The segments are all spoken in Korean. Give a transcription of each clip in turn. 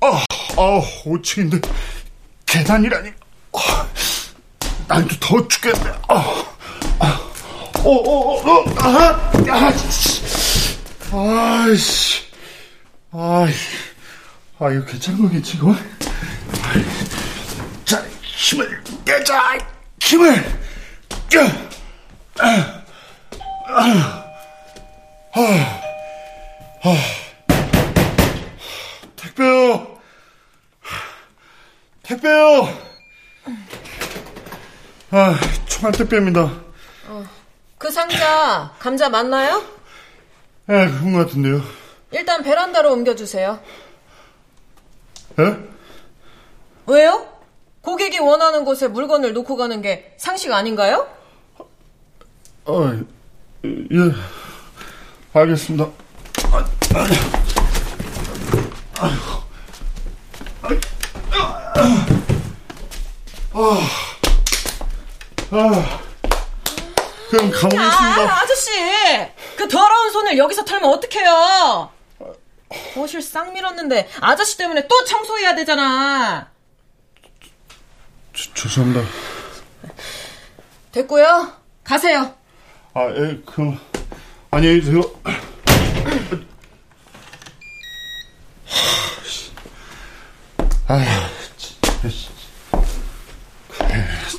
아, 아, 5층인데 계단이라니. 난또 더워 죽겠네. 아, 아, 어, 어, 어, 어, 아, 아, 아이씨, 아이, 아, 이거 괜찮은 거겠지, 이거? 자, 힘을 내자, 힘을, 아, 아, 아, 아, 택배요, 택배요. 아, 총알 택배입니다. 어, 그 상자 감자 맞나요? 예, 네, 그런 것 같은데요. 일단 베란다로 옮겨주세요. 예? 왜요? 고객이 원하는 곳에 물건을 놓고 가는 게 상식 아닌가요? 아, 예, 알겠습니다. 아, 아, 아, 아, 그럼 가보겠습니다. 야, 아저씨, 그 더러운 손을 여기서 털면 어떡해요? 거실 싹 밀었는데 아저씨 때문에 또 청소해야 되잖아. 저, 죄송합니다. 됐고요. 가세요. 아, 예, 그럼 안녕히 계세요. 아,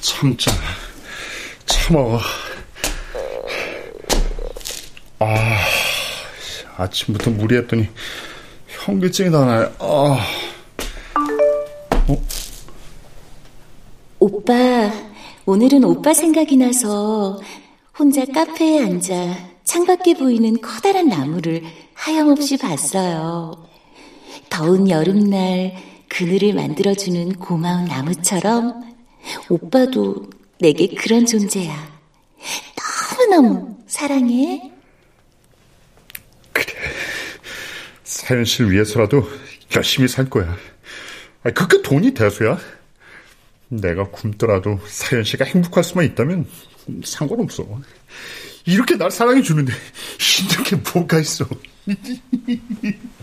참자, 참어. 아, 아침부터 무리했더니 현기증이 나나요. 아. 어? 오빠, 오늘은 오빠 생각이 나서 혼자 카페에 앉아 창밖에 보이는 커다란 나무를 하염없이 봤어요. 더운 여름날 그늘을 만들어주는 고마운 나무처럼 오빠도 내게 그런 존재야. 너무너무 사랑해. 그래. 사연 씨를 위해서라도 열심히 살 거야. 아니, 그게 돈이 대수야? 내가 굶더라도 사연 씨가 행복할 수만 있다면 상관없어. 이렇게 날 사랑해 주는데 힘든 게 뭐가 있어.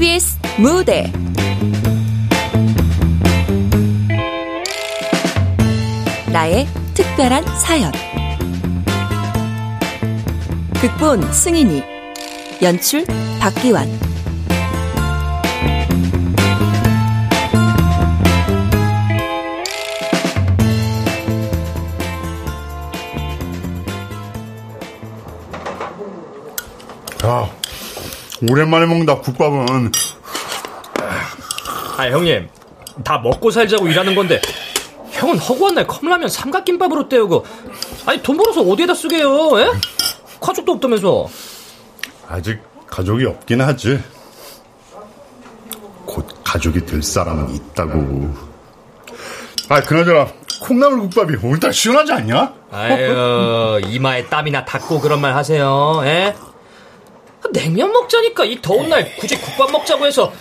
KBS 무대. 나의 특별한 사연. 극본 승인이 연출 박기환. 야, 오랜만에 먹는다 국밥은 아 형님 다 먹고 살자고 일하는 건데 형은 허구한 날 컵라면 삼각김밥으로 때우고 아니 돈 벌어서 어디에다 쓰게요? 에? 가족도 없다면서 아직 가족이 없긴 하지 곧 가족이 될 사람은 있다고 아 그나저나 콩나물 국밥이 오늘따라 시원하지 않냐? 아유 이마에 땀이나 닦고 그런 말 하세요 에? 냉면 먹자니까 이 더운 날 굳이 국밥 먹자고 해서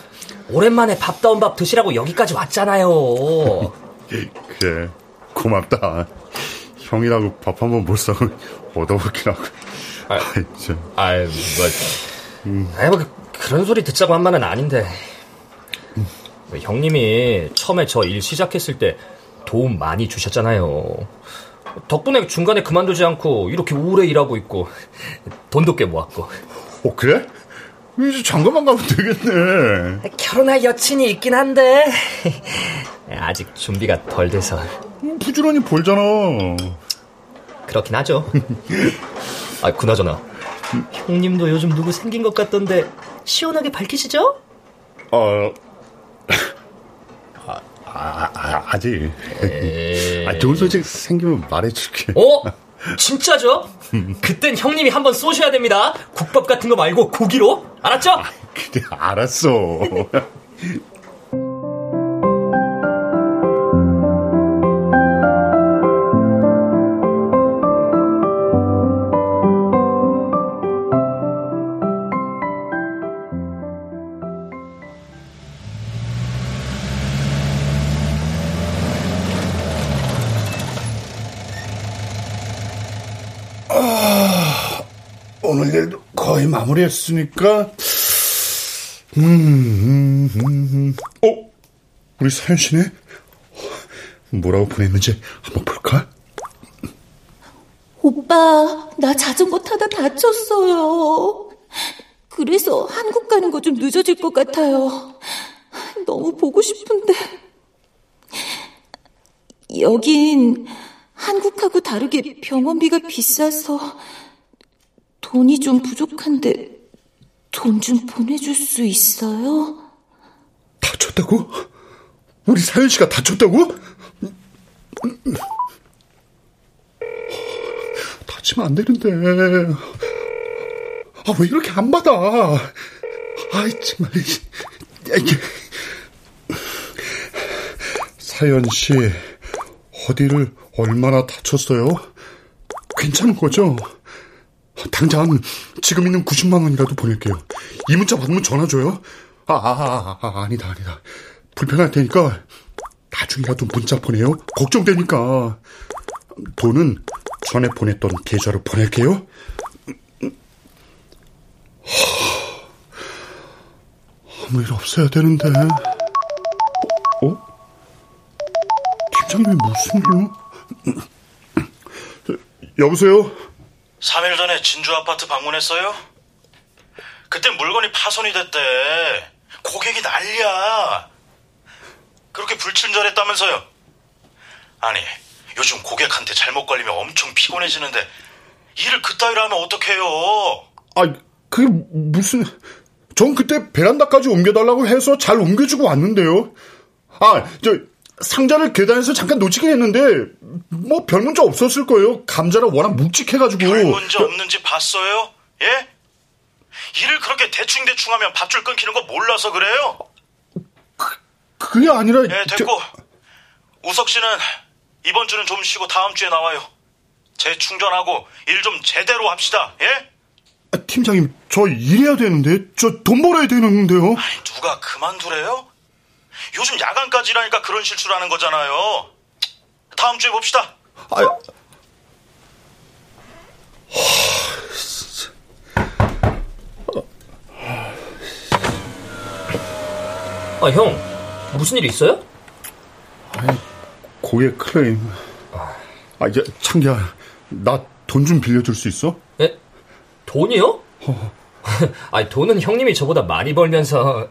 오랜만에 밥다운 밥 드시라고 여기까지 왔잖아요. 그래 고맙다. 형이라고 밥 한 번 못 사고 얻어먹긴 하고. 아, 아유 뭐, 음. 아유 뭐 그런 소리 듣자고 한 말은 아닌데. 음. 형님이 처음에 저 일 시작했을 때 도움 많이 주셨잖아요. 덕분에 중간에 그만두지 않고 이렇게 오래 일하고 있고 돈도 꽤 모았고 어 그래? 이제 잠깐만 가면 되겠네. 결혼할 여친이 있긴 한데 아직 준비가 덜 돼서. 부지런히 벌잖아. 그렇긴 하죠. 아 그나저나 형님도 요즘 누구 생긴 것 같던데 시원하게 밝히시죠? 어. 아, 아, 아 아직. 에이... 아, 좋은 소식 생기면 말해줄게. 어? 진짜죠? 그땐 형님이 한번 쏘셔야 됩니다. 국밥 같은 거 말고 고기로. 알았죠? 아, 그래, 알았어. 마무리했으니까 음, 음, 음, 음. 어? 우리 사연 씨네? 뭐라고 보냈는지 한번 볼까? 오빠, 나 자전거 타다 다쳤어요. 그래서 한국 가는 거 좀 늦어질 것 같아요. 너무 보고 싶은데. 여긴 한국하고 다르게 병원비가 비싸서 돈이 좀 부족한데 돈 좀 보내줄 수 있어요? 다쳤다고? 우리 사연 씨가 다쳤다고? 다치면 안 되는데. 아, 왜 이렇게 안 받아? 아이, 정말. 사연 씨, 어디를 얼마나 다쳤어요? 괜찮은 거죠? 당장 지금 있는 90만 원이라도 보낼게요. 이 문자 받으면 전화 줘요. 아, 아, 아, 아 아니다, 아니다. 불편할 테니까 나중이라도 문자 보내요. 걱정되니까. 돈은 전에 보냈던 계좌로 보낼게요. 아무 일 없어야 되는데. 어? 팀장님이 무슨 일로? 여보세요? 3일 전에 진주 아파트 방문했어요? 그때 물건이 파손이 됐대. 고객이 난리야. 그렇게 불친절했다면서요? 아니, 요즘 고객한테 잘못 걸리면 엄청 피곤해지는데 일을 그따위로 하면 어떡해요? 아, 그게 무슨... 전 그때 베란다까지 옮겨달라고 해서 잘 옮겨주고 왔는데요. 아, 저 상자를 계단에서 잠깐 놓치긴 했는데 뭐 별 문제 없었을 거예요. 감자라 워낙 묵직해가지고. 별 문제 없는지 봤어요? 예? 일을 그렇게 대충대충 하면 밥줄 끊기는 거 몰라서 그래요? 그, 그게 아니라... 예, 됐고. 저... 우석 씨는 이번 주는 좀 쉬고 다음 주에 나와요. 재충전하고 일 좀 제대로 합시다. 예? 아, 팀장님, 저 일해야 되는데, 저 돈 벌어야 되는데요. 아니, 누가 그만두래요? 요즘 야간까지 일하니까 그런 실수를 하는 거잖아요. 다음 주에 봅시다. 아, 아, 형, 무슨 일 있어요? 아니, 고객 클레임. 아, 이제 창기야, 나 돈 좀 빌려줄 수 있어? 예? 돈이요? 아, 돈은 형님이 저보다 많이 벌면서.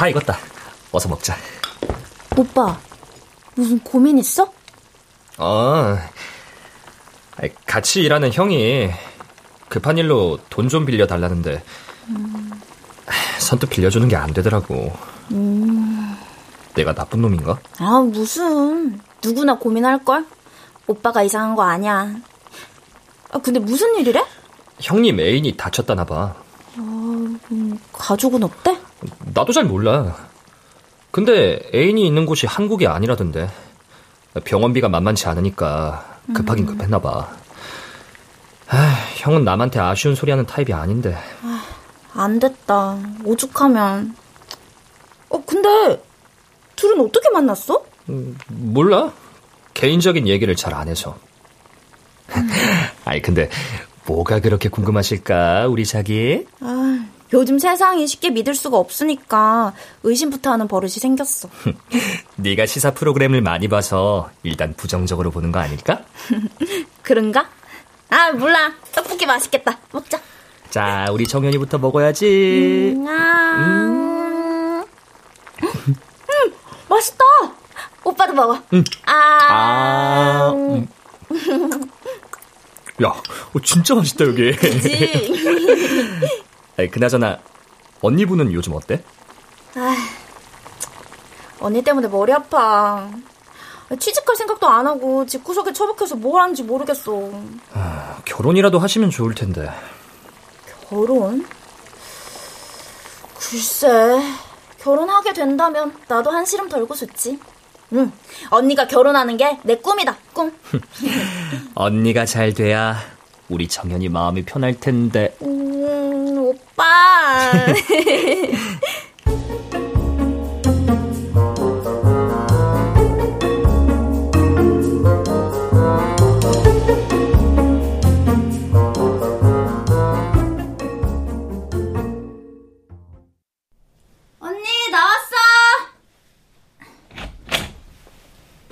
다 익었다. 어서 먹자. 오빠, 무슨 고민 있어? 어, 같이 일하는 형이 급한 일로 돈 좀 빌려 달라는데 음. 선뜻 빌려주는 게 안 되더라고. 음. 내가 나쁜 놈인가? 아 무슨 누구나 고민할 걸. 오빠가 이상한 거 아니야. 아 근데 무슨 일이래? 형님 애인이 다쳤다나 봐. 어, 음, 가족은 없대? 나도 잘 몰라. 근데 애인이 있는 곳이 한국이 아니라던데. 병원비가 만만치 않으니까 급하긴 음. 급했나 봐. 아, 형은 남한테 아쉬운 소리 하는 타입이 아닌데. 아, 안 됐다. 오죽하면. 어, 근데 둘은 어떻게 만났어? 음, 몰라. 개인적인 얘기를 잘 안 해서. 음. 아니, 근데 뭐가 그렇게 궁금하실까, 우리 자기? 아, 요즘 세상이 쉽게 믿을 수가 없으니까 의심부터 하는 버릇이 생겼어. 네가 시사 프로그램을 많이 봐서 일단 부정적으로 보는 거 아닐까? 그런가? 아 몰라. 떡볶이 맛있겠다. 먹자. 자, 우리 정연이부터 먹어야지. 음, 아... 음. 음, 맛있다. 오빠도 먹어. 음. 아. 아... 음. 야, 어, 진짜 맛있다 여기. 그치? 아니, 그나저나 언니분은 요즘 어때? 아, 언니 때문에 머리 아파. 취직할 생각도 안 하고 집 구석에 처박혀서 뭘 하는지 모르겠어. 아, 결혼이라도 하시면 좋을 텐데. 결혼? 글쎄, 결혼하게 된다면 나도 한시름 덜고 좋지. 응. 언니가 결혼하는 게 내 꿈이다. 꿈. 언니가 잘 돼야 우리 정연이 마음이 편할 텐데. 음, 오빠.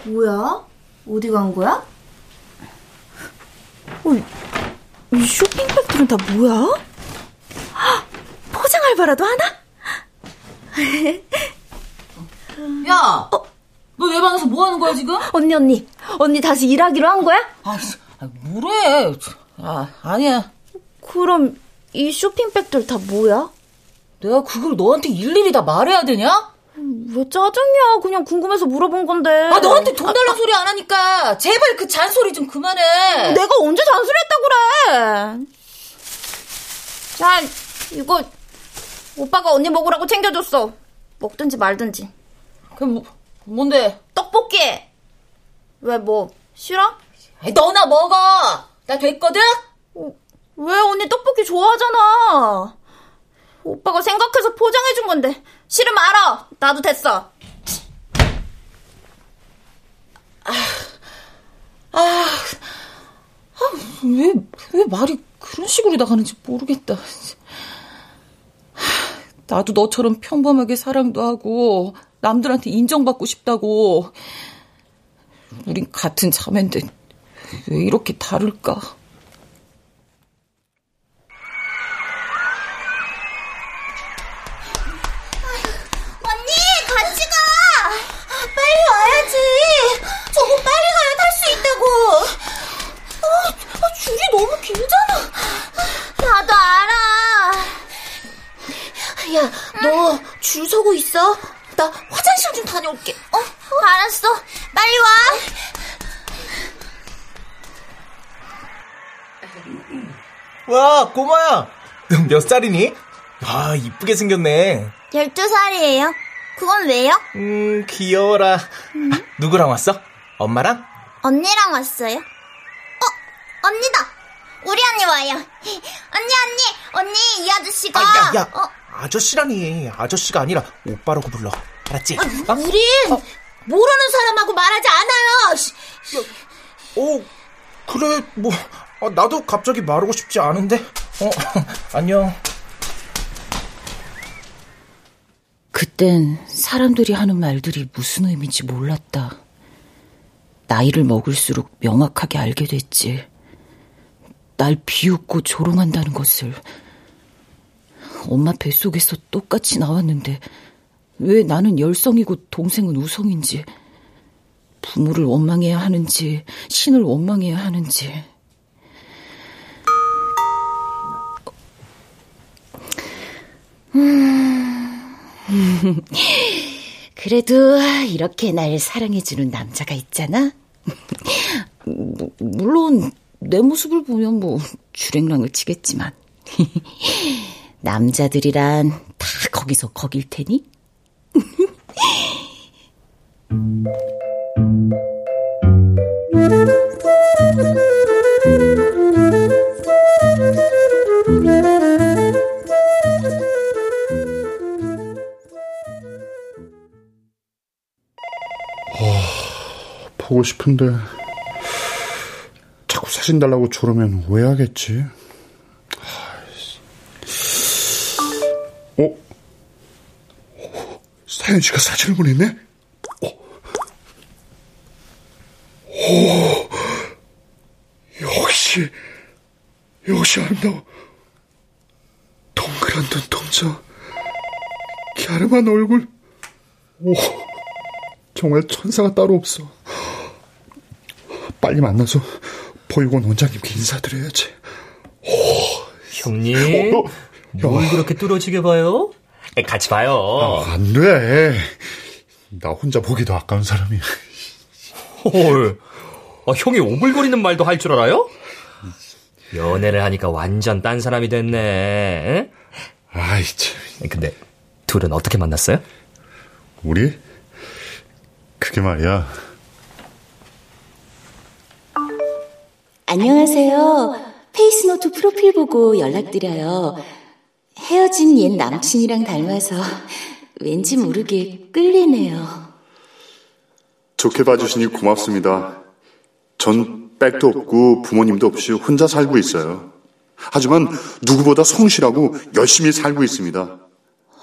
뭐야? 어디 간 거야? 어, 이 쇼핑백들은 다 뭐야? 알바라도 하나? 야, 어? 너내 방에서 뭐 하는 거야 지금? 언니 언니, 언니 다시 일하기로 한 거야? 아, 뭐래? 아, 아니야. 그럼 이 쇼핑백들 다 뭐야? 내가 그걸 너한테 일일이 다 말해야 되냐? 왜 짜증이야? 그냥 궁금해서 물어본 건데. 아, 너한테 돈 달라는 아, 소리 안 하니까 제발 그 잔소리 좀 그만해. 내가 언제 잔소리 했다 그래? 자, 이거 오빠가 언니 먹으라고 챙겨줬어. 먹든지 말든지. 그럼 뭐, 뭔데? 떡볶이. 왜 뭐 싫어? 아이, 너나 먹어. 나 됐거든? 어, 왜 언니 떡볶이 좋아하잖아. 오빠가 생각해서 포장해준 건데 싫으면 알아. 나도 됐어. 아, 아, 아, 왜, 왜 말이 그런 식으로 나가는지 모르겠다. 나도 너처럼 평범하게 사랑도 하고, 남들한테 인정받고 싶다고. 우린 같은 자매인데, 왜 이렇게 다를까? 줄 서고 있어. 나 화장실 좀 다녀올게. 어? 어? 알았어. 빨리 와. 와, 꼬마야. 몇 살이니? 아, 이쁘게 생겼네. 12살이에요. 그건 왜요? 음, 귀여워라. 음? 아, 누구랑 왔어? 엄마랑? 언니랑 왔어요. 어, 언니다. 우리 언니 와요. 언니, 언니, 언니, 이 아저씨가. 아, 야, 야. 어? 아저씨라니. 아저씨가 아니라 오빠라고 불러. 알았지? 아, 어? 우린 어? 모르는 사람하고 말하지 않아요. 어 그래 뭐 아, 나도 갑자기 말하고 싶지 않은데? 어 안녕. 그땐 사람들이 하는 말들이 무슨 의미인지 몰랐다. 나이를 먹을수록 명확하게 알게 됐지. 날 비웃고 조롱한다는 것을 엄마 뱃속에서 똑같이 나왔는데 왜 나는 열성이고 동생은 우성인지 부모를 원망해야 하는지 신을 원망해야 하는지 음. 그래도 이렇게 날 사랑해주는 남자가 있잖아. 물론 내 모습을 보면 뭐 주랭랑을 치겠지만 남자들이란 다 거기서 거길 테니? 어, 보고 싶은데 자꾸 사진 달라고 저러면 오해하겠지. 어? 사연 씨가 사진을 보냈네? 어? 오, 역시, 역시 아름다워. 동그란 눈동자, 갸름한 얼굴. 오, 정말 천사가 따로 없어. 빨리 만나서 보육원 원장님께 인사드려야지. 오, 형님. 어, 너, 뭘 그렇게 뚫어지게 봐요? 같이 봐요. 아, 안 돼. 나 혼자 보기도 아까운 사람이야. 헐. 아, 형이 오글거리는 말도 할 줄 알아요? 연애를 하니까 완전 딴 사람이 됐네. 아이, 참. 근데 둘은 어떻게 만났어요? 우리? 그, 그게 말이야. 안녕하세요. 페이스노트 프로필 보고 연락드려요. 헤어진 옛 남친이랑 닮아서 왠지 모르게 끌리네요. 좋게 봐주시니 고맙습니다. 전 백도 없고 부모님도 없이 혼자 살고 있어요. 하지만 누구보다 성실하고 열심히 살고 있습니다.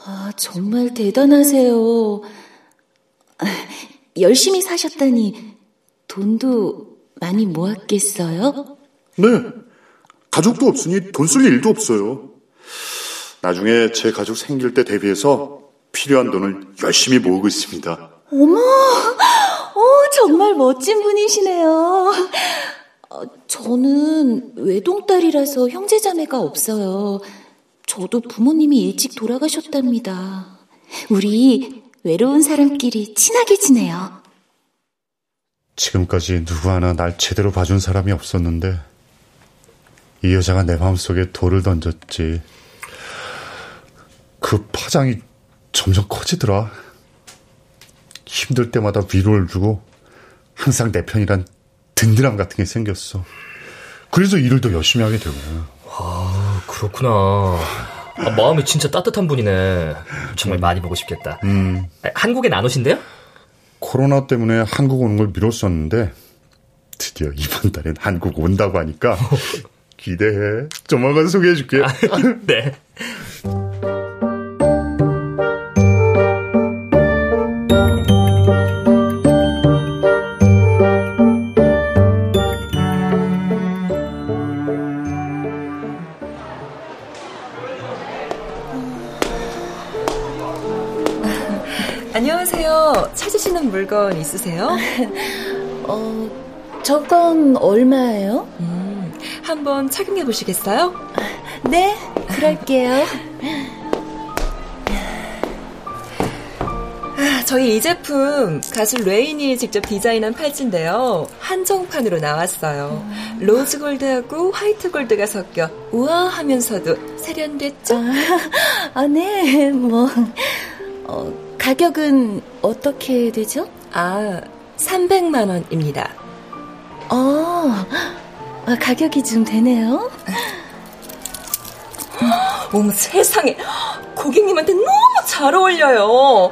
아, 정말 대단하세요. 열심히 사셨다니 돈도 많이 모았겠어요? 네. 가족도 없으니 돈 쓸 일도 없어요. 나중에 제 가족 생길 때 대비해서 필요한 돈을 열심히 모으고 있습니다. 어머, 어, 정말 멋진 분이시네요. 어, 저는 외동딸이라서 형제자매가 없어요. 저도 부모님이 일찍 돌아가셨답니다. 우리 외로운 사람끼리 친하게 지내요. 지금까지 누구 하나 날 제대로 봐준 사람이 없었는데 이 여자가 내 마음속에 돌을 던졌지. 그 파장이 점점 커지더라. 힘들 때마다 위로를 주고 항상 내 편이란 든든함 같은 게 생겼어. 그래서 일을 더 열심히 하게 되고. 아, 그렇구나. 아, 마음이 진짜 따뜻한 분이네. 정말 많이 보고 싶겠다. 음. 한국에 안 오신대요? 코로나 때문에 한국 오는 걸 미뤘었는데 드디어 이번 달엔 한국 온다고 하니까 기대해. 조만간 소개해 줄게. 아, 네. 안녕하세요. 찾으시는 물건 있으세요? 어, 저건 얼마예요? 음, 한번 착용해 보시겠어요? 네, 그럴게요. 아, 저희 이 제품 가수 레인이 직접 디자인한 팔찌인데요. 한정판으로 나왔어요. rose gold하고 white gold가 섞여 우아하면서도 세련됐죠? 아, 아 네, 뭐 어, 가격은 어떻게 되죠? 아, 300만 원입니다. 아, 아 가격이 좀 되네요. 어머 세상에 고객님한테 너무 잘 어울려요.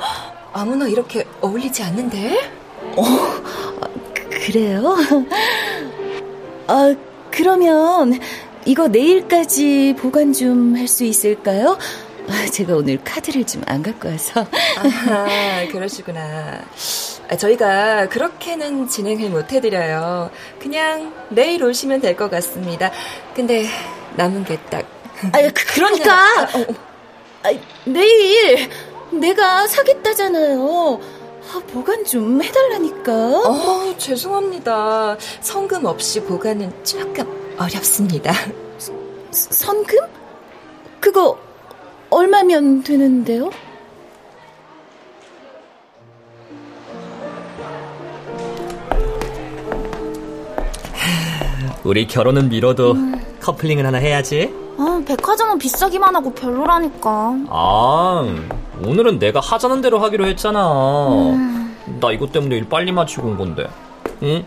아무나 이렇게 어울리지 않는데? 어, 그래요? 아, 그러면 이거 내일까지 보관 좀 할 수 있을까요? 아, 제가 오늘 카드를 좀 안 갖고 와서. 아, 그러시구나. 아, 저희가 그렇게는 진행을 못 해드려요. 그냥 내일 오시면 될 것 같습니다. 근데 남은 게 딱. 아, 그, 그러니까. 아, 어, 어. 아, 내일 내가 사겠다잖아요. 아, 보관 좀 해달라니까. 어, 죄송합니다. 성금 없이 보관은 조금 어렵습니다. 선금? 그거 얼마면 되는데요? 우리 결혼은 미뤄도 음. 커플링은 하나 해야지. 아, 백화점은 비싸기만 하고 별로라니까. 아, 오늘은 내가 하자는 대로 하기로 했잖아. 음. 나 이것 때문에 일 빨리 마치고 온 건데. 응?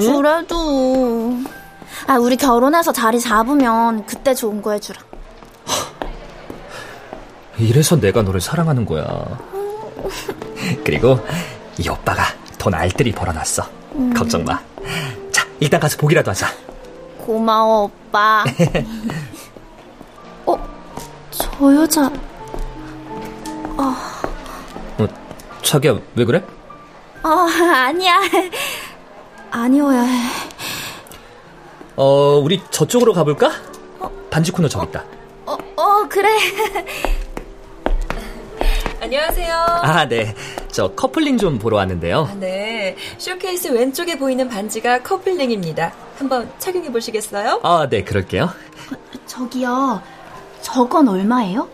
응? 그래도. 아, 우리 결혼해서 자리 잡으면 그때 좋은 거 해주라. 이래서 내가 너를 사랑하는 거야. 그리고 이 오빠가 돈 알뜰히 벌어놨어. 음. 걱정 마. 자, 일단 가서 보기라도 하자. 고마워, 오빠. 어, 저 여자. 어. 어, 자기야, 왜 그래? 어, 아니야. 아니어야 해. 어, 우리 저쪽으로 가볼까? 어? 반지 코너 저기 있다. 어, 어, 그래. 안녕하세요. 아, 네. 저 커플링 좀 보러 왔는데요. 아, 네. 쇼케이스 왼쪽에 보이는 반지가 커플링입니다. 한번 착용해 보시겠어요? 아, 네, 그럴게요. 저기요. 저건 얼마예요?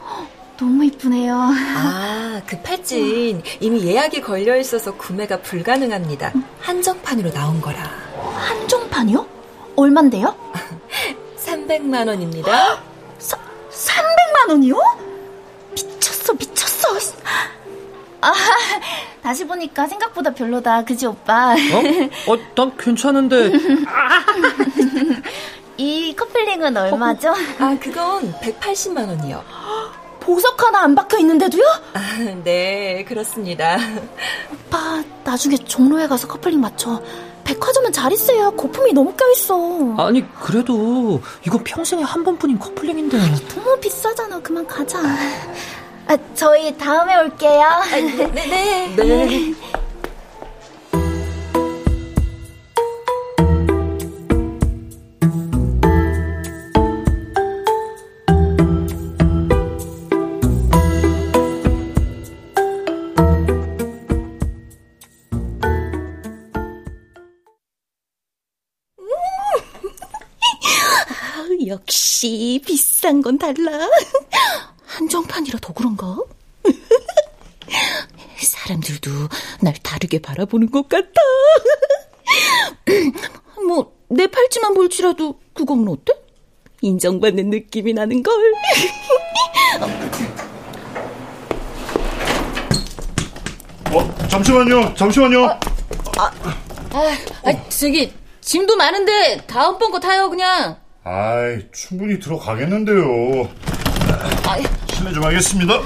너무 이쁘네요. 아, 그 팔찌는 이미 예약이 걸려 있어서 구매가 불가능합니다. 한정판으로 나온 거라. 한정판이요? 얼만데요? 300만 원입니다. 사, 300만 원이요? 미쳤어, 미쳤어. 아, 다시 보니까 생각보다 별로다. 그지, 오빠? 어? 어, 난 괜찮은데. 이 커플링은 얼마죠? 어, 아, 그건 180만 원이요. 보석 하나 안 박혀 있는데도요? 아, 네, 그렇습니다. 오빠, 나중에 종로에 가서 커플링 맞춰. 백화점은 잘 있어야 거품이 너무 껴있어. 아니, 그래도 이거 평생에 한 번뿐인 커플링인데. 너무 비싸잖아. 그만 가자. 아, 저희 다음에 올게요. 아, 네, 네. 네. 네. 역시 비싼 건 달라. 한정판이라 더 그런가? 사람들도 날 다르게 바라보는 것 같아. 뭐, 내 팔찌만 볼지라도 그건 어때? 인정받는 느낌이 나는 걸. 어, 잠시만요, 잠시만요. 아, 아, 아, 아, 저기, 짐도 많은데 다음번 거 타요, 그냥. 아이, 충분히 들어가겠는데요. 아, 실례 좀 하겠습니다.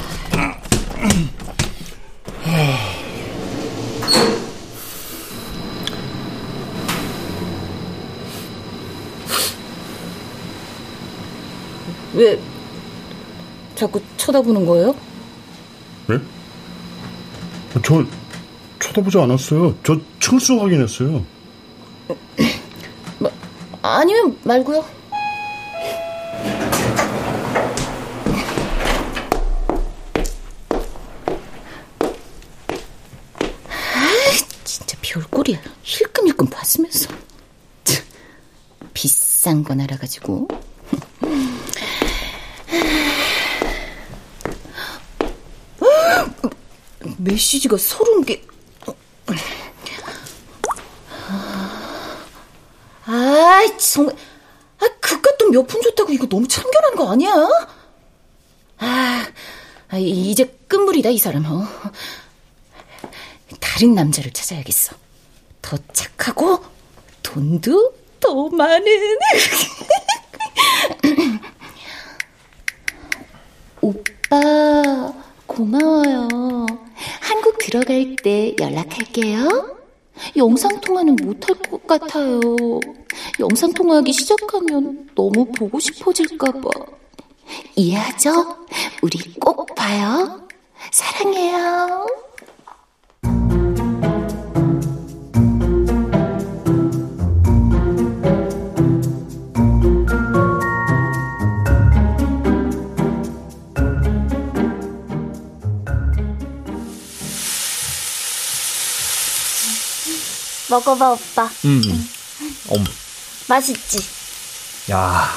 왜 자꾸 쳐다보는 거예요? 네? 저 쳐다보지 않았어요. 저 층수 확인했어요. 뭐, 아니면 말고요. 별꼴이야. 힐끔힐끔 봤으면서. 비싼 건 알아가지고. 메시지가 서른 개. 아, 정말. 아, 그깟 돈몇 푼 줬다고 이거 너무 참견하는 거 아니야? 아, 아 이제 끝물이다, 이 사람. 어. 다른 남자를 찾아야겠어. 더 착하고 돈도 더 많은. 오빠 고마워요. 한국 들어갈 때 연락할게요. 영상통화는 못할 것 같아요. 영상통화하기 시작하면 너무 보고 싶어질까봐. 이해하죠? 우리 꼭 봐요. 사랑해요. 먹어봐, 오빠. 음. 음. 음. 맛있지? 야,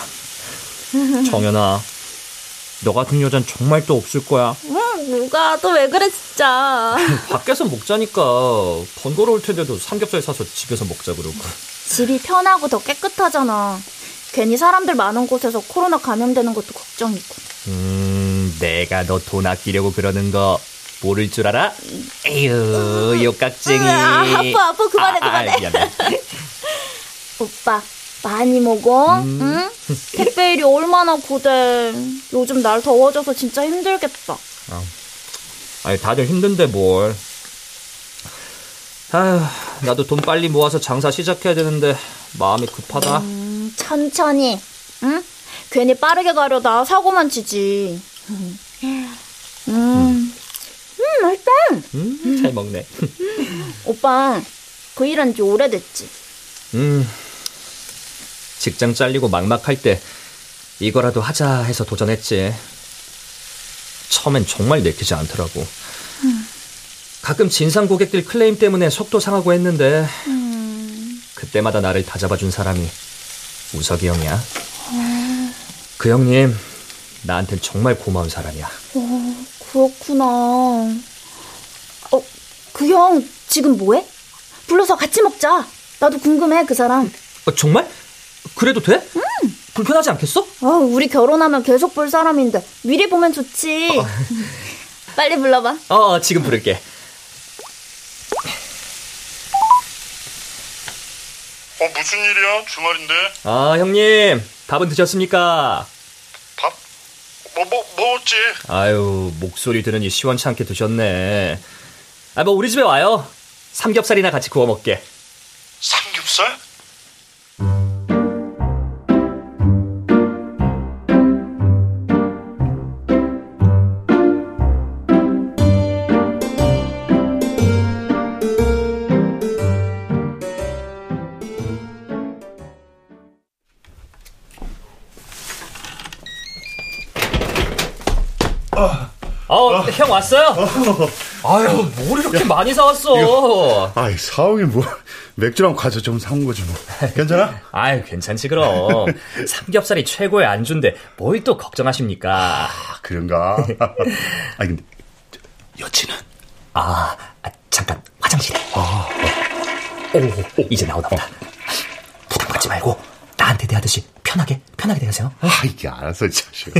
정연아. 너 같은 여잔 정말 또 없을 거야. 응, 누가 또 왜 그래 진짜. 밖에서 먹자니까 번거로울 텐데도 삼겹살 사서 집에서 먹자 그러고. 집이 편하고 더 깨끗하잖아. 괜히 사람들 많은 곳에서 코로나 감염되는 것도 걱정이고. 음, 내가 너 돈 아끼려고 그러는 거 모를 줄 알아? 에휴, 욕깍쟁이. 아, 아빠, 아빠, 그만해, 아, 그만해. 아, 미안해. 오빠, 많이 먹어, 음. 응? 택배 일이 얼마나 고대. 요즘 날 더워져서 진짜 힘들겠다. 아, 아니, 다들 힘든데 뭘. 아휴, 나도 돈 빨리 모아서 장사 시작해야 되는데 마음이 급하다. 음, 천천히, 응? 괜히 빠르게 가려다 사고만 치지. 음. 음. 음, 맛있다. 음, 잘 먹네. 오빠, 그 일한 지 오래됐지? 음, 직장 잘리고 막막할 때 이거라도 하자 해서 도전했지. 처음엔 정말 내키지 않더라고. 음. 가끔 진상 고객들 클레임 때문에 속도 상하고 했는데 음. 그때마다 나를 다잡아준 사람이 우석이 형이야. 어. 그 형님 나한텐 정말 고마운 사람이야. 어, 그렇구나. 어, 그 형 지금 뭐해? 불러서 같이 먹자. 나도 궁금해, 그 사람. 어, 정말? 그래도 돼? 응. 불편하지 않겠어? 어, 우리 결혼하면 계속 볼 사람인데 미리 보면 좋지. 어, 빨리 불러봐. 어, 지금 부를게. 어, 무슨 일이야? 주말인데. 아, 형님. 밥은 드셨습니까? 밥? 뭐, 뭐, 먹었지? 아유, 목소리 들으니 시원치 않게 드셨네. 아, 뭐, 우리 집에 와요. 삼겹살이나 같이 구워 먹게. 삼겹살? 왔어요? 아유, 뭘 이렇게 많이 사왔어? 아이, 사오긴 뭐, 맥주랑 과자 좀 사온 거지 뭐. 괜찮아? 아유, 괜찮지, 그럼. 삼겹살이 최고의 안주인데, 뭘 또 걱정하십니까? 아, 그런가? 아니, 근데, 여친은? 아, 아, 잠깐, 화장실에. 아, 오, 오, 이제 나오나 보다. 부담 갖지 말고, 나한테 대하듯이 편하게, 편하게 대하세요. 아, 이게 알았어, 자식.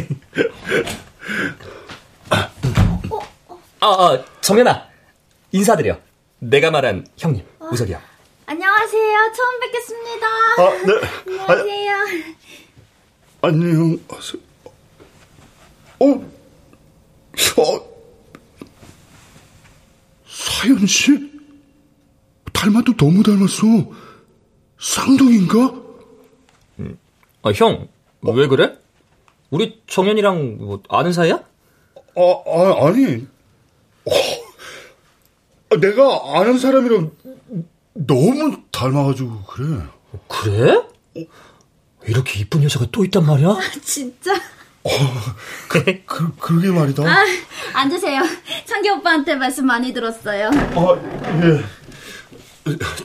아, 아, 정연아. 인사드려. 내가 말한 형님, 우석이 형. 안녕하세요. 처음 뵙겠습니다. 아, 네. 안녕하세요. 안녕. 어, 어, 사연 씨? 닮아도 너무 닮았어. 쌍둥이인가? 아, 형, 왜 그래? 우리 정연이랑 뭐 아는 사이야? 아, 아 아니. 어, 내가 아는 사람이랑 너무 닮아가지고 그래. 그래? 이렇게 이쁜 여자가 또 있단 말이야? 진짜? 어, 그, 그, 그러게 말이다. 아, 앉으세요. 창기 오빠한테 말씀 많이 들었어요. 아, 예.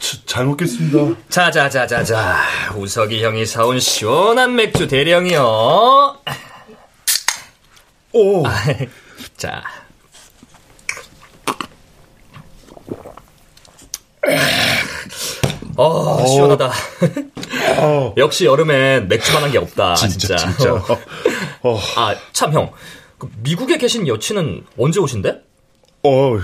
자, 잘 먹겠습니다. 자 자 자 자 자 우석이 형이 사온 시원한 맥주 대령이요. 오. 자. 어, 시원하다. 어. 역시 여름엔 맥주만 한 게 없다. 진짜. 진짜. 진짜. 어. 아, 참 형. 그 미국에 계신 여친은 언제 오신대? 어,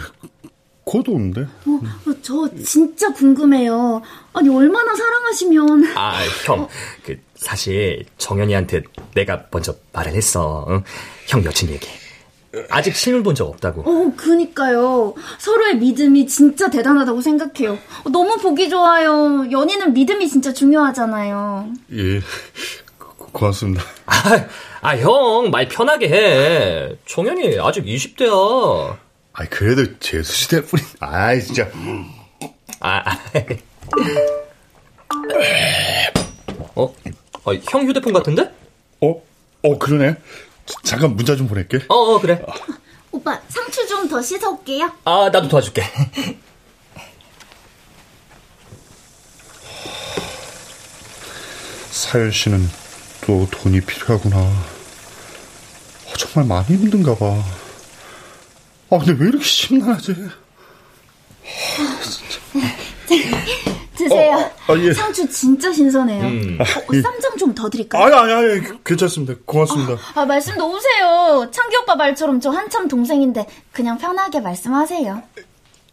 곧 오는데. 어, 저 진짜 궁금해요. 아니 얼마나 사랑하시면? 아, 형. 그 사실 정연이한테 내가 먼저 말을 했어. 응? 형 여친 얘기. 아직 실물 본 적 없다고. 어, 그니까요. 서로의 믿음이 진짜 대단하다고 생각해요. 너무 보기 좋아요. 연인은 믿음이 진짜 중요하잖아요. 예, 고, 고맙습니다. 아, 아, 형, 말 편하게 해. 정연이 아직 20대야. 아, 그래도 재수시대 뿐인, 아이, 진짜. 아, 아. 어? 아, 형 휴대폰 같은데? 어? 어, 그러네. 잠깐 문자 좀 보낼게. 어, 어 그래. 오빠, 상추 좀 더 씻어 올게요. 아, 나도 도와줄게. 사연 씨는 또 돈이 필요하구나. 어, 정말 많이 힘든가 봐. 아, 근데 왜 이렇게 심란하지? 드세요. 어, 아, 예. 상추 진짜 신선해요. 음. 어, 쌈장 좀 더 드릴까요? 아니, 아니, 아니, 괜찮습니다. 고맙습니다. 아, 말씀 놓으세요. 창기 오빠 말처럼 저 한참 동생인데 그냥 편하게 말씀하세요.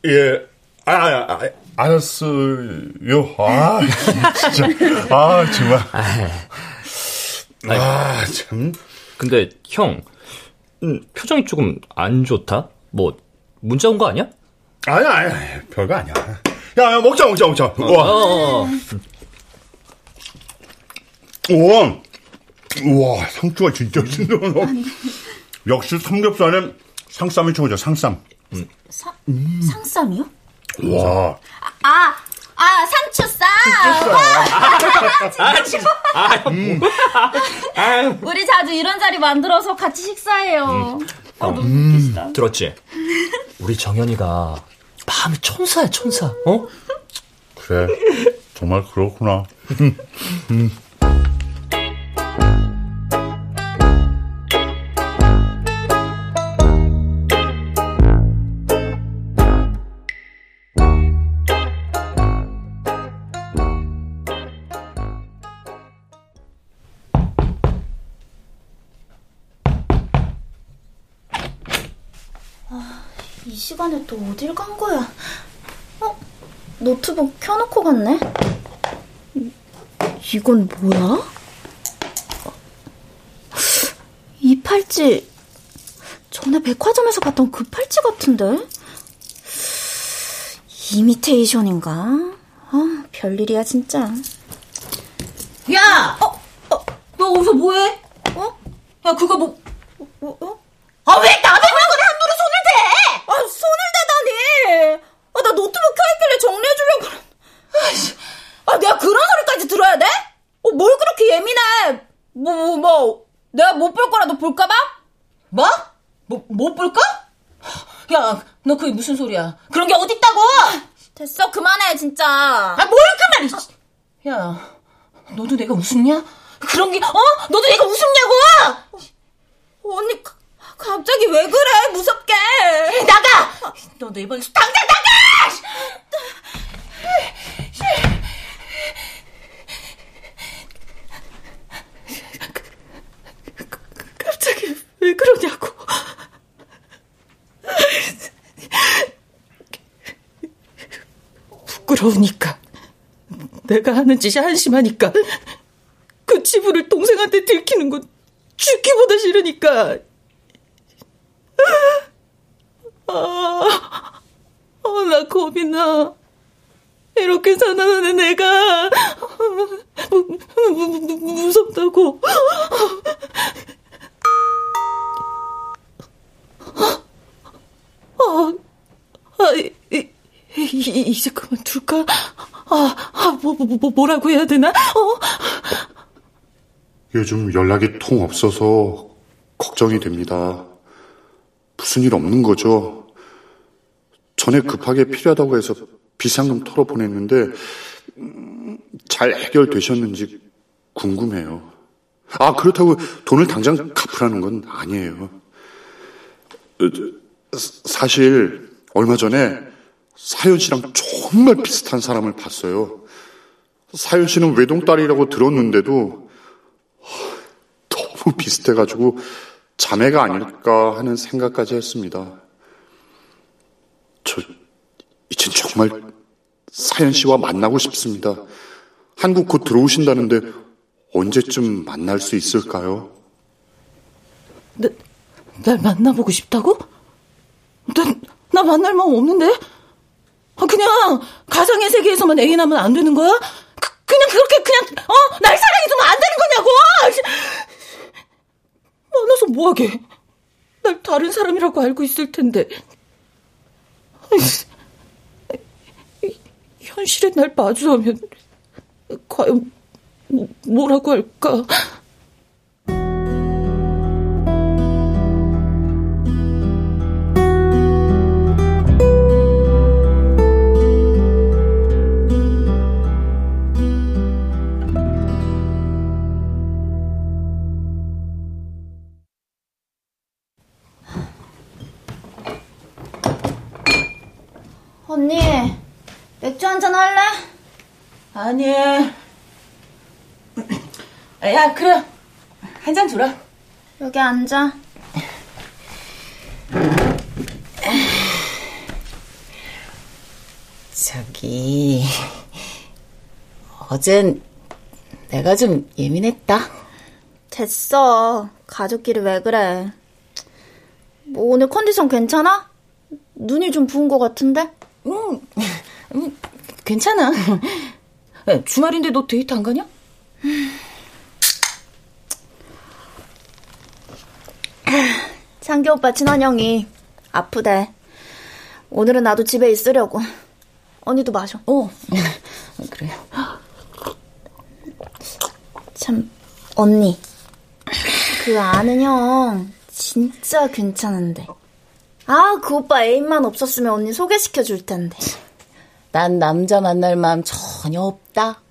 예. 아, 아, 아, 알았어요. 아, 진짜. 아, 정말. 아, 참. 근데 형, 음, 표정이 조금 안 좋다? 뭐 문자 온 거 아니야? 아니, 아니, 아니, 별거 아니야. 야, 야, 먹자, 먹자, 먹자. 어, 우와. 어, 어. 우와. 우와, 상추가 진짜 신선하다. 역시 삼겹살은 상쌈이 최고죠, 상쌈. 사, 상쌈이요? 와. 아, 아, 상추쌈! 아, 지금. 아, 형. 뭐. 아, 우리 자주 이런 자리 만들어서 같이 식사해요. 아, 너무 음. 웃기시다. 들었지? 우리 정연이가 마음이 천사야, 천사. 어? 그래. 정말 그렇구나. 이 또 어딜 간 거야? 어? 노트북 켜놓고 갔네? 이건 뭐야? 이 팔찌 전에 백화점에서 봤던 그 팔찌 같은데? 이미테이션인가? 아, 별일이야 진짜. 야! 어? 어? 너 어디서 뭐해? 어? 야, 그거 뭐, 뭐 어? 아, 왜 남의 물건에 함부로 손을 대! 아, 손을 대다니! 아, 나 노트북 켜있길래 정리해주려고. 아, 내가 그런 소리까지 들어야 돼? 어, 뭘 그렇게 예민해? 뭐, 뭐, 뭐, 내가 못 볼 거라도 볼까봐? 뭐? 뭐, 못 볼까? 야, 너 그게 무슨 소리야? 그런 게 어딨다고! 됐어, 그만해, 진짜. 아, 뭘 그만해! 야, 너도 내가 우습냐? 그런 게, 어? 너도 내가 우습냐고! 언니, 가, 갑자기 왜 그래? 무섭게. 나가! 너내 방에서 당장 나가! 갑자기 왜 그러냐고. 부끄러우니까. 내가 하는 짓이 한심하니까. 그 치부를 동생한테 들키는 건 죽기보다 싫으니까. 아, 아, 나 겁이 나. 이렇게 사나하는 내가 무, 무, 무, 무섭다고. 아, 아, 이, 이, 이제 그만 둘까? 아, 아 뭐, 뭐, 뭐, 뭐라고 해야 되나? 어? 요즘 연락이 통 없어서 걱정이 됩니다. 무슨 일 없는 거죠? 전에 급하게 필요하다고 해서 비상금 털어 보냈는데 음, 잘 해결되셨는지 궁금해요. 아 그렇다고 돈을 당장 갚으라는 건 아니에요. 어, 사실 얼마 전에 사연 씨랑 정말 비슷한 사람을 봤어요. 사연 씨는 외동딸이라고 들었는데도 너무 비슷해가지고 자매가 아닐까 하는 생각까지 했습니다. 저 이젠 정말 사연 씨와 만나고 싶습니다. 한국 곧 들어오신다는데 언제쯤 만날 수 있을까요? 나, 날 만나보고 싶다고? 나, 나 만날 마음 없는데? 아, 그냥 가상의 세계에서만 애인하면 안 되는 거야? 그, 그냥 그렇게 그냥 어? 날 사랑해주면 안 되는 거냐고! 만나서 뭐하게? 날 다른 사람이라고 알고 있을 텐데. 현실에 날 마주하면 과연 뭐, 뭐라고 할까? 아니. 야, 그래. 한잔 주라. 여기 앉아. 저기, 어젠 내가 좀 예민했다. 됐어. 가족끼리 왜 그래? 뭐 오늘 컨디션 괜찮아? 눈이 좀 부은 것 같은데? 응, 음, 괜찮아. 주말인데 너 데이트 안 가냐? 창기 오빠 친환영이 아프대. 오늘은 나도 집에 있으려고. 언니도 마셔. 어, 그래. 참, 언니. 그 아는 형, 진짜 괜찮은데. 아, 그 오빠 애인만 없었으면 언니 소개시켜 줄 텐데. 난 남자 만날 마음 전혀 없다.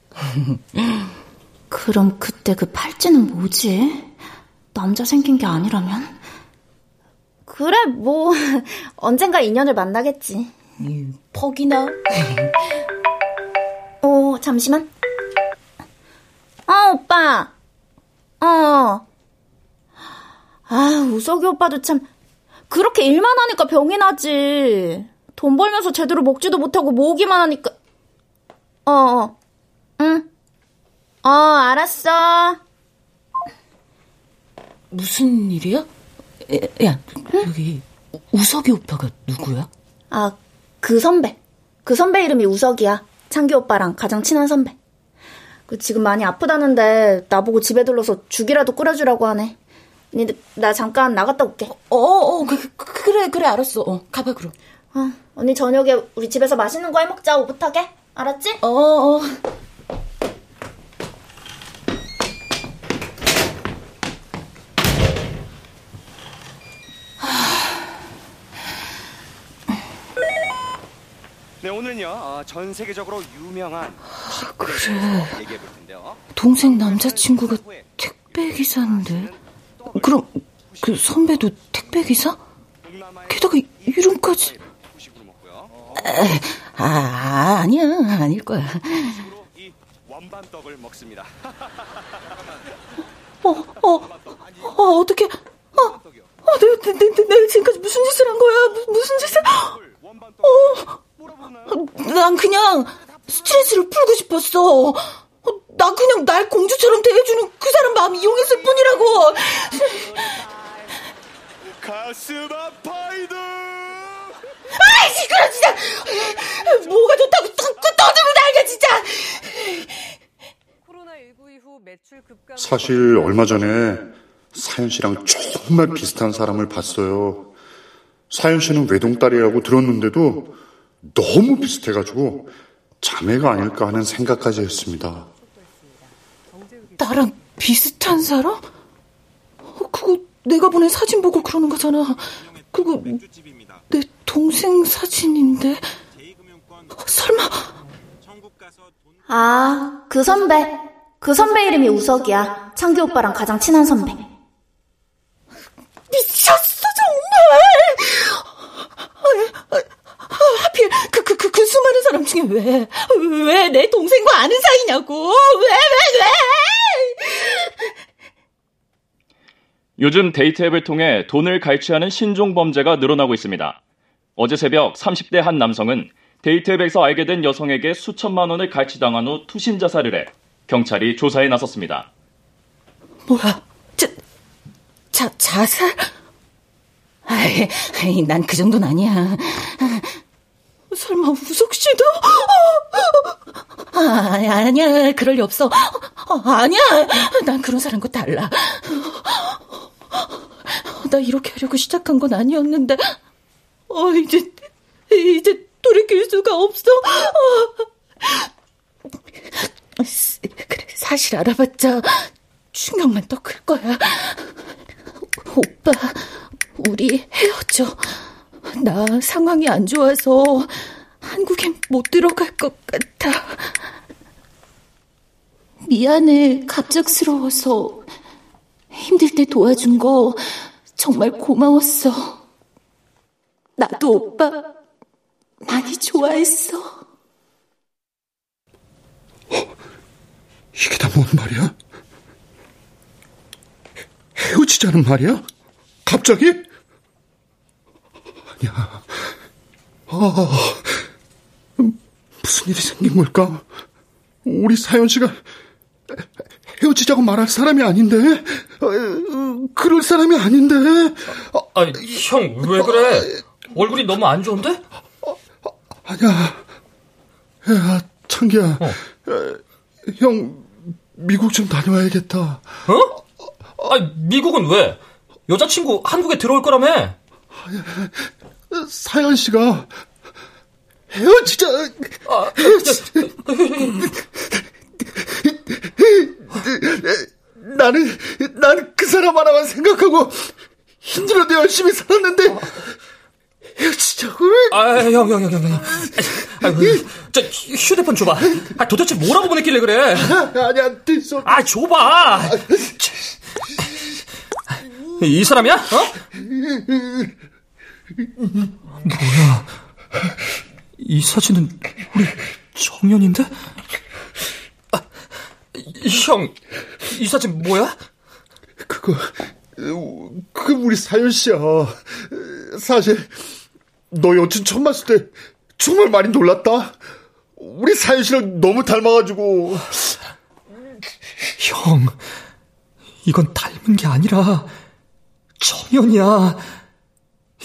그럼 그때 그 팔찌는 뭐지? 남자 생긴 게 아니라면? 그래, 뭐, 언젠가 인연을 만나겠지. 음, 퍽이나? 어, 잠시만. 어, 오빠. 어. 아, 우석이 오빠도 참, 그렇게 일만 하니까 병이 나지. 돈 벌면서 제대로 먹지도 못하고 모으기만 하니까. 어, 어. 응. 어, 알았어. 무슨 일이야? 야, 응? 여기 우석이 오빠가 누구야? 아, 그 선배. 그 선배 이름이 우석이야. 창기 오빠랑 가장 친한 선배. 그 지금 많이 아프다는데 나보고 집에 들러서 죽이라도 끓여주라고 하네. 근데 나 잠깐 나갔다 올게. 어, 어, 그, 그, 그래, 그래, 알았어. 어, 가봐, 그럼. 어, 언니 저녁에 우리 집에서 맛있는 거 해먹자, 오붓하게. 알았지? 어, 어. 네, 오늘은요, 어, 전 세계적으로 유명한 아, 그래. 동생 남자친구가 택배 기사인데. 그럼 그 선배도 택배 기사? 게다가 이름까지. 아, 아니야, 아닐 거야. 원반떡을 먹습니다. 어, 어, 어, 어떻게? 어, 어, 내가, 내, 내, 내가 지금까지 무슨 짓을 한 거야? 무 슨 짓을? 어. 난 그냥 스트레스를 풀고 싶었어. 나 그냥 날 공주처럼 대해주는 그 사람 마음 이용했을 뿐이라고. 가슴 아파이드. 아이 시끄러 진짜. 뭐가 좋다고 자꾸 떠들고 날려 진짜. 사실 얼마 전에 사연 씨랑 정말 비슷한 사람을 봤어요. 사연 씨는 외동딸이라고 들었는데도 너무 비슷해가지고 자매가 아닐까 하는 생각까지 했습니다. 나랑 비슷한 사람? 어, 그거 내가 보낸 사진 보고 그러는 거잖아. 그거 내 동생 사진인데. 설마. 아, 그 선배. 그 선배 이름이 우석이야. 창기 오빠랑 가장 친한 선배. 미쳤어, 정말! 하필 그, 그, 그, 그 수많은 사람 중에 왜, 왜 내 동생과 아는 사이냐고! 왜, 왜, 왜! 요즘 데이트 앱을 통해 돈을 갈취하는 신종 범죄가 늘어나고 있습니다. 어제 새벽 30대 한 남성은 데이트 앱에서 알게 된 여성에게 수천만 원을 갈취당한 후 투신 자살을 해 경찰이 조사에 나섰습니다. 뭐야? 자, 자, 자살? 아이, 난그 정도는 아니야. 설마 우석 씨도? 아, 아니야, 그럴 리 없어. 아, 아니야, 난 그런 사람과 달라. 나 이렇게 하려고 시작한 건 아니었는데, 어, 이제, 이제 돌이킬 수가 없어. 그래, 사실 알아봤자 충격만 더 클 거야. 오빠, 우리 헤어져. 나 상황이 안 좋아서 한국엔 못 들어갈 것 같아. 미안해, 갑작스러워서. 힘들 때 도와준 거 정말 고마웠어. 나도 오빠 많이 좋아했어. 어, 이게 다 뭔 말이야? 헤어지자는 말이야? 갑자기? 아니야. 아, 무슨 일이 생긴 걸까? 우리 사연 씨가 헤어지자고 말할 사람이 아닌데, 그럴 사람이 아닌데. 아, 아 형, 왜 그래? 얼굴이 너무 안 좋은데? 아니야. 야, 창기야. 어. 형, 미국 좀 다녀와야겠다. 어? 아, 미국은 왜? 여자친구 한국에 들어올 거라며? 사연 씨가 헤어지자. 아, 나는 나는 그 사람 하나만 생각하고 힘들어도 열심히 살았는데 헤어지자고. 아, 형, 형, 형, 형, 형. 아, 저 휴대폰 줘봐. 아, 도대체 뭐라고 보냈길래 그래? 아니야, 됐어. 아, 줘봐. 이 사람이야? 어? 뭐야? 이 사진은 우리 정연인데? 아, 형, 이 사진 뭐야? 그거, 그 우리 사연 씨야. 사실 너 여친 처음 봤을 때 정말 많이 놀랐다. 우리 사연 씨랑 너무 닮아가지고. 형, 이건 닮은 게 아니라 정연이야.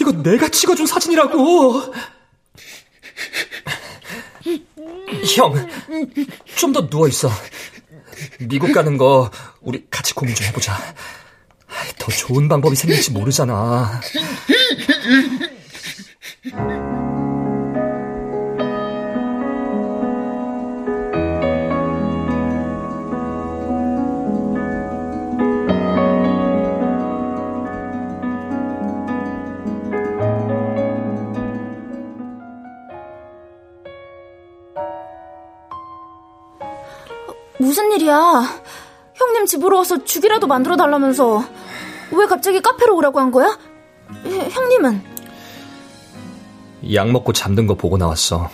이거 내가 찍어준 사진이라고. 형, 좀 더 누워 있어. 미국 가는 거 우리 같이 고민 좀 해보자. 더 좋은 방법이 생길지 모르잖아. 일이야? 형님 집으로 와서 죽이라도 만들어 달라면서 왜 갑자기 카페로 오라고 한 거야? 형님은? 약 먹고 잠든 거 보고 나왔어.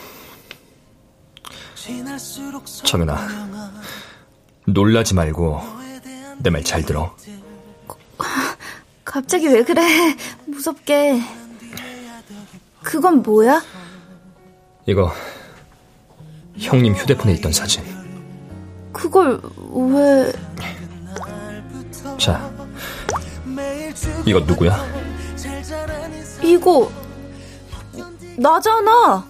정연아, 놀라지 말고 내 말 잘 들어. 갑자기 왜 그래? 무섭게. 그건 뭐야? 이거 형님 휴대폰에 있던 사진. 그걸 왜... 자, 이거 누구야? 이거 나잖아.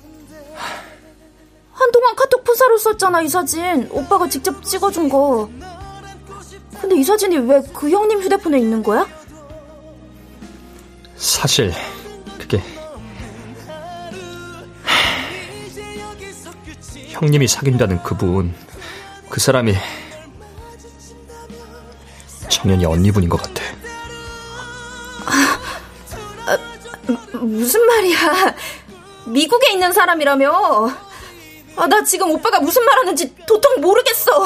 한동안 카톡 프사로 썼잖아 이 사진. 오빠가 직접 찍어준 거. 근데 이 사진이 왜 그 형님 휴대폰에 있는 거야? 사실 그게 형님이 사귄다는 그분 그 사람이 정연이 언니분인 것 같아. 아, 아, 무슨 말이야? 미국에 있는 사람이라며? 아, 나 지금 오빠가 무슨 말 하는지 도통 모르겠어.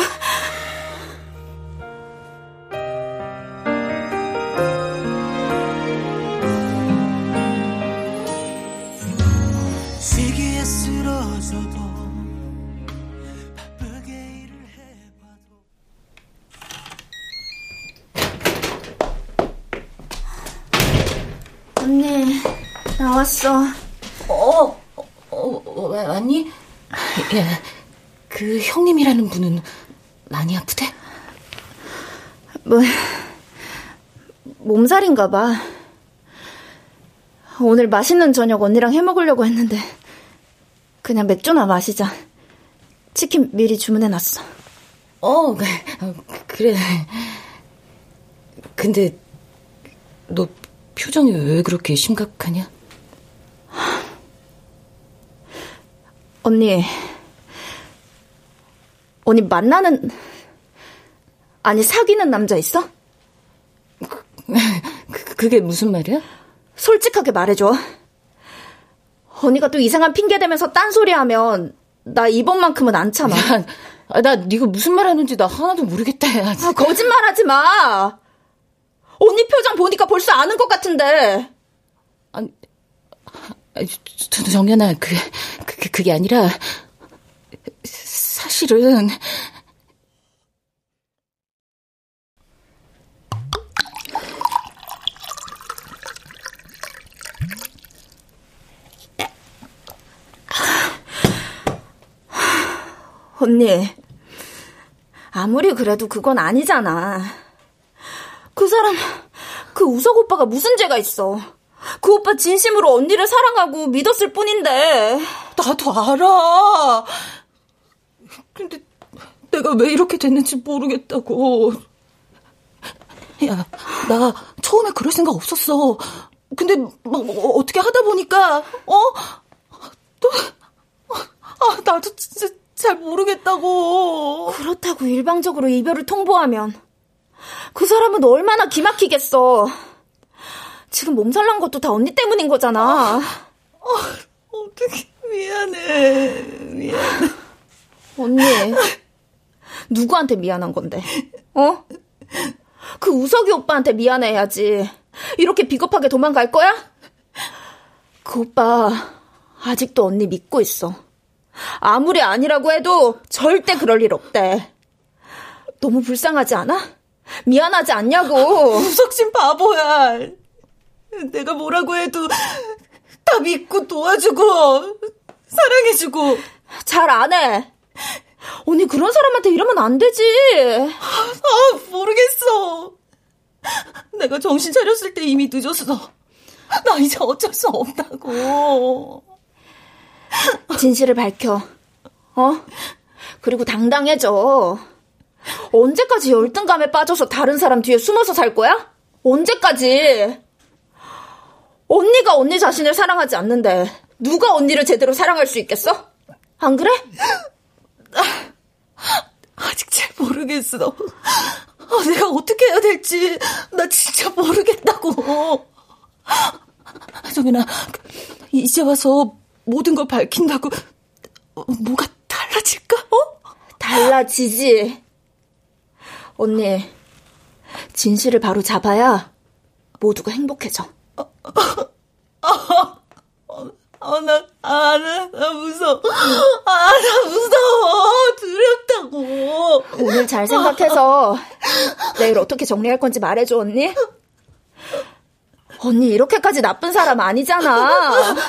왔어. 어, 어, 어 왔니? 야, 그 형님이라는 분은 많이 아프대? 뭐, 몸살인가 봐. 오늘 맛있는 저녁 언니랑 해 먹으려고 했는데, 그냥 맥주나 마시자. 치킨 미리 주문해 놨어. 어, 그래. 근데, 너 표정이 왜 그렇게 심각하냐? 언니, 언니 만나는, 아니, 사귀는 남자 있어? 그, 그게 무슨 말이야? 솔직하게 말해줘. 언니가 또 이상한 핑계 대면서 딴소리 하면, 나 이번만큼은 안 참아. 야, 아, 나 네가 무슨 말 하는지 나 하나도 모르겠다. 야, 아, 거짓말 하지 마! 언니 표정 보니까 벌써 아는 것 같은데. 아니, 정연아, 그, 그, 그게 아니라, 사실은, 언니, 아무리 그래도 그건 아니잖아. 그 사람, 그 우석 오빠가 무슨 죄가 있어. 그 오빠 진심으로 언니를 사랑하고 믿었을 뿐인데. 나도 알아. 근데 내가 왜 이렇게 됐는지 모르겠다고. 야, 나 처음에 그럴 생각 없었어. 근데 뭐, 뭐 어떻게 하다 보니까 어? 또 아, 나도 진짜 잘 모르겠다고. 그렇다고 일방적으로 이별을 통보하면 그 사람은 얼마나 기막히겠어. 지금 몸살난 것도 다 언니 때문인 거잖아. 아, 어, 어떻게 미안해. 미안해. 언니. 누구한테 미안한 건데? 어? 그 우석이 오빠한테 미안해야지. 이렇게 비겁하게 도망갈 거야? 그 오빠 아직도 언니 믿고 있어. 아무리 아니라고 해도 절대 그럴 일 없대. 너무 불쌍하지 않아? 미안하지 않냐고. 우석진 바보야. 내가 뭐라고 해도 다 믿고 도와주고 사랑해주고 잘 안 해. 언니 그런 사람한테 이러면 안 되지. 아 모르겠어. 내가 정신 차렸을 때 이미 늦었어. 나 이제 어쩔 수 없다고. 진실을 밝혀. 어? 그리고 당당해져. 언제까지 열등감에 빠져서 다른 사람 뒤에 숨어서 살 거야? 언제까지? 언니가 언니 자신을 사랑하지 않는데 누가 언니를 제대로 사랑할 수 있겠어? 안 그래? 아직 잘 모르겠어. 아, 내가 어떻게 해야 될지 나 진짜 모르겠다고. 정연아, 이제 와서 모든 걸 밝힌다고 뭐가 달라질까? 어? 달라지지. 언니, 진실을 바로 잡아야 모두가 행복해져. 아, 아, 아, 나, 아, 나, 나 무서워. 아, 나 무서워. 두렵다고. 오늘 잘 생각해서 내일 어떻게 정리할 건지 말해줘, 언니. 언니 이렇게까지 나쁜 사람 아니잖아.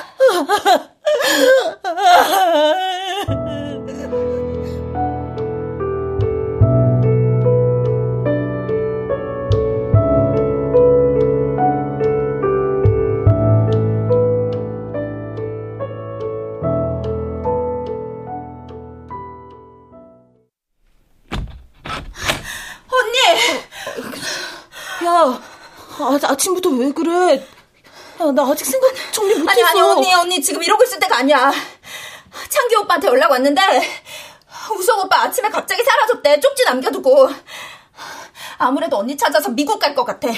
아, 아침부터 왜 그래? 야, 나 아직 생각 정리 못했어. 아니, 아니, 언니, 언니, 지금 이러고 있을 때가 아니야. 창기 오빠한테 연락 왔는데, 우석 오빠 아침에 갑자기 사라졌대. 쪽지 남겨두고. 아무래도 언니 찾아서 미국 갈 것 같아.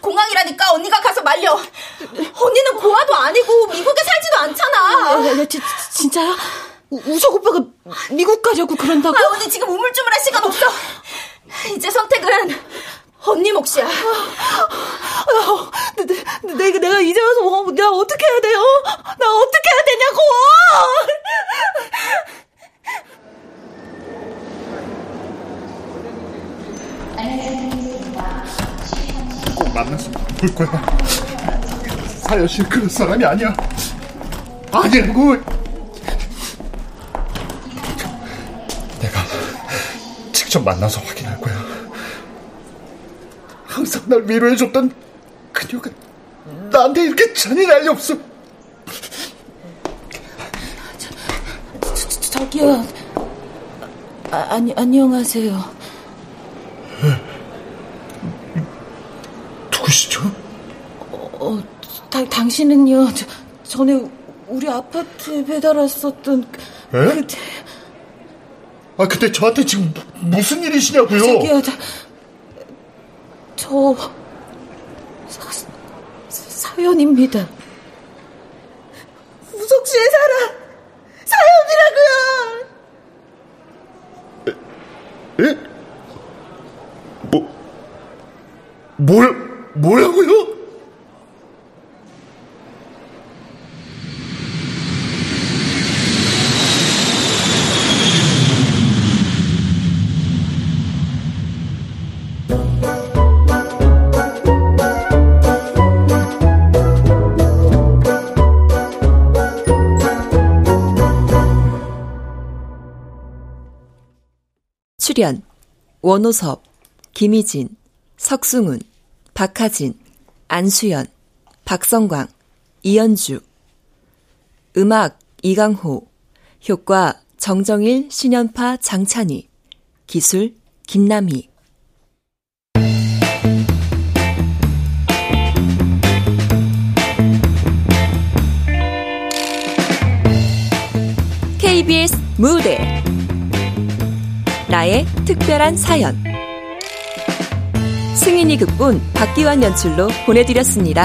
공항이라니까 언니가 가서 말려. 언니는 고아도 아니고 미국에 살지도 않잖아. 야, 야, 야, 지, 진짜야? 우석 오빠가 미국 가려고 그런다고? 아, 언니 지금 우물쭈물할 시간 없어. 이제 선택은 언니 몫이야. 내, 내, 내가, 내가 이제 와서 뭐, 내가 어떻게 해야 돼요? 나 어떻게 해야 되냐고! 꼭 만나서 볼 거야. 사연 씨 그런 사람이 아니야. 아니라고! 내가 직접 만나서 확인할 거야. 항상 날 위로해줬던 그녀가 나한테 이렇게 잔인할 리 없어. 저, 저, 저 기요. 아, 아니, 안녕하세요. 누구시죠? 어, 다, 당신은요, 저, 전에 우리 아파트에 배달 왔었던 에? 그때. 아, 근데 저한테 지금 무슨 일이시냐고요? 저기요, 저, 저 사, 사연입니다. 우석 씨의 사랑 사연이라고요. 에? 에? 뭐 뭘, 뭐라고요? 출연 원호섭, 김희진, 석승훈, 박하진, 안수연, 박성광, 이연주. 음악 이강호. 효과 정정일, 신연파, 장찬희. 기술 김남희. KBS 무대 나의 특별한 사연. 승인이 극본 박기환 연출로 보내드렸습니다.